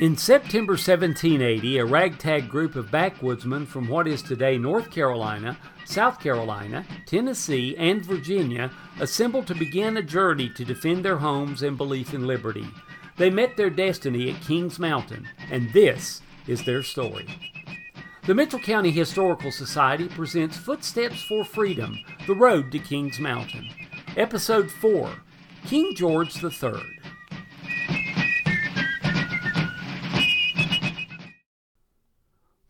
In September 1780, a ragtag group of backwoodsmen from what is today North Carolina, South Carolina, Tennessee, and Virginia assembled to begin a journey to defend their homes and belief in liberty. They met their destiny at Kings Mountain, and this is their story. The Mitchell County Historical Society presents Footsteps for Freedom The Road to Kings Mountain. Episode 4 King George III.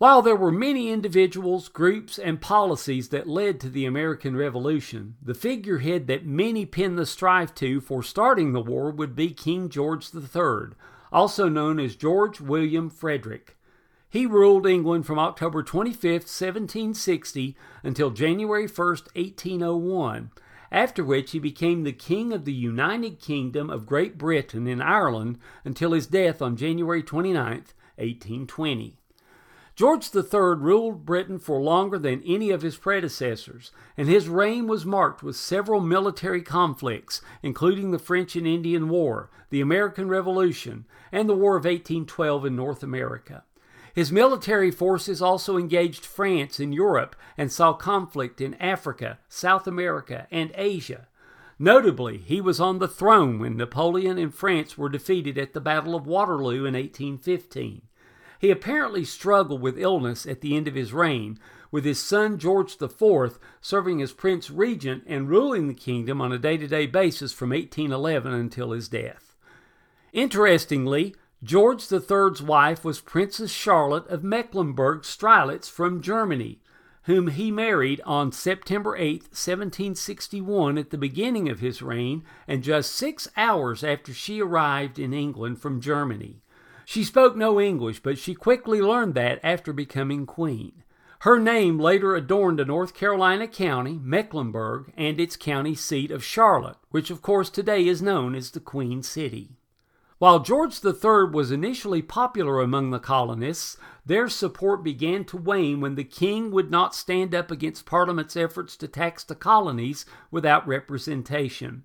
While there were many individuals, groups, and policies that led to the American Revolution, the figurehead that many pinned the strife to for starting the war would be King George III, also known as George William Frederick. He ruled England from October 25, 1760 until January 1, 1801, after which he became the King of the United Kingdom of Great Britain and Ireland until his death on January 29, 1820. George III ruled Britain for longer than any of his predecessors, and his reign was marked with several military conflicts, including the French and Indian War, the American Revolution, and the War of 1812 in North America. His military forces also engaged France in Europe and saw conflict in Africa, South America, and Asia. Notably, he was on the throne when Napoleon and France were defeated at the Battle of Waterloo in 1815. He apparently struggled with illness at the end of his reign, with his son George IV serving as Prince Regent and ruling the kingdom on a day to day basis from 1811 until his death. Interestingly, George III's wife was Princess Charlotte of Mecklenburg Strelitz from Germany, whom he married on September 8, 1761, at the beginning of his reign, and just six hours after she arrived in England from Germany. She spoke no English, but she quickly learned that after becoming queen. Her name later adorned a North Carolina county, Mecklenburg, and its county seat of Charlotte, which of course today is known as the Queen City. While George III was initially popular among the colonists, their support began to wane when the king would not stand up against Parliament's efforts to tax the colonies without representation.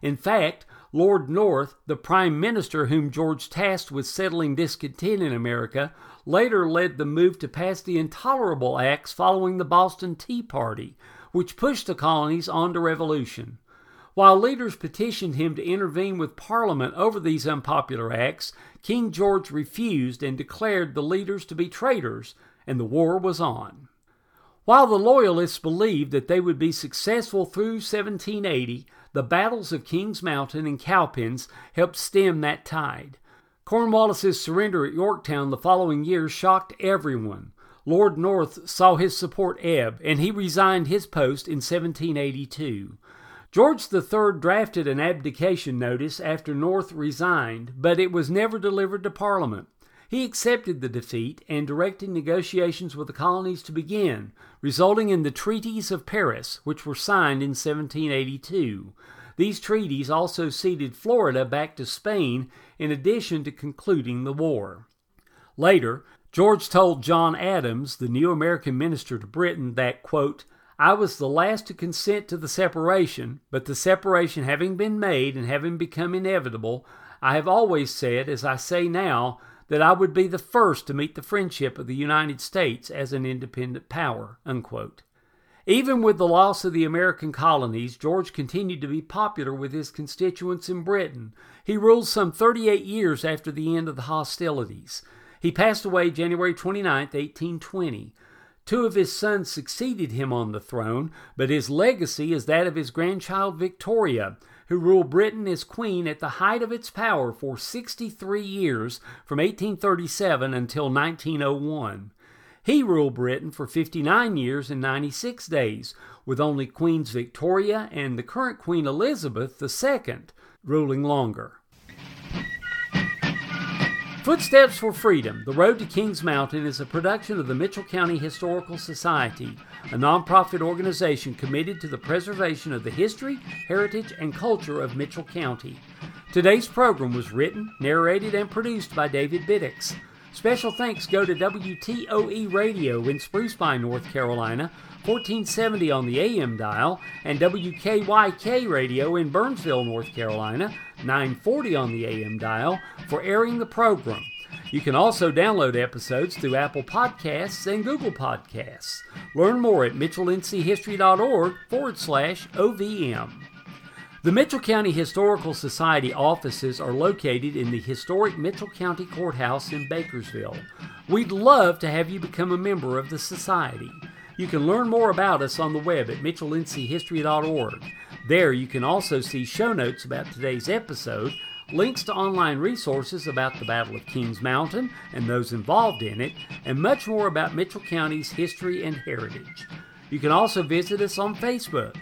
In fact, Lord North, the prime minister whom George tasked with settling discontent in America, later led the move to pass the Intolerable Acts following the Boston Tea Party, which pushed the colonies on to revolution. While leaders petitioned him to intervene with Parliament over these unpopular acts, King George refused and declared the leaders to be traitors, and the war was on. While the Loyalists believed that they would be successful through 1780, the battles of Kings Mountain and Cowpens helped stem that tide. Cornwallis's surrender at Yorktown the following year shocked everyone. Lord North saw his support ebb, and he resigned his post in 1782. George III drafted an abdication notice after North resigned, but it was never delivered to Parliament. He accepted the defeat and directed negotiations with the colonies to begin, resulting in the Treaties of Paris, which were signed in 1782. These treaties also ceded Florida back to Spain in addition to concluding the war. Later, George told John Adams, the new American minister to Britain, that, quote, I was the last to consent to the separation, but the separation having been made and having become inevitable, I have always said, as I say now, that I would be the first to meet the friendship of the United States as an independent power. Unquote. Even with the loss of the American colonies, George continued to be popular with his constituents in Britain. He ruled some 38 years after the end of the hostilities. He passed away January 29, 1820. Two of his sons succeeded him on the throne, but his legacy is that of his grandchild Victoria, who ruled Britain as queen at the height of its power for 63 years from 1837 until 1901. He ruled Britain for 59 years and 96 days, with only Queens Victoria and the current Queen Elizabeth II ruling longer. Footsteps for Freedom The Road to Kings Mountain is a production of the Mitchell County Historical Society, a nonprofit organization committed to the preservation of the history, heritage, and culture of Mitchell County. Today's program was written, narrated, and produced by David Biddix. Special thanks go to WTOE Radio in Spruce Pine, North Carolina, 1470 on the AM dial, and WKYK Radio in Burnsville, North Carolina, 940 on the AM dial, for airing the program. You can also download episodes through Apple Podcasts and Google Podcasts. Learn more at mitchellnchistory.org forward slash OVM. The Mitchell County Historical Society offices are located in the historic Mitchell County Courthouse in Bakersville. We'd love to have you become a member of the Society. You can learn more about us on the web at mitchellnchistory.org. There you can also see show notes about today's episode links to online resources about the Battle of Kings Mountain and those involved in it, and much more about Mitchell County's history and heritage. You can also visit us on Facebook.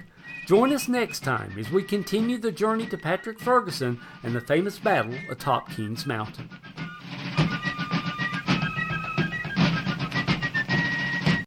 Join us next time as we continue the journey to Patrick Ferguson and the famous battle atop Kings Mountain.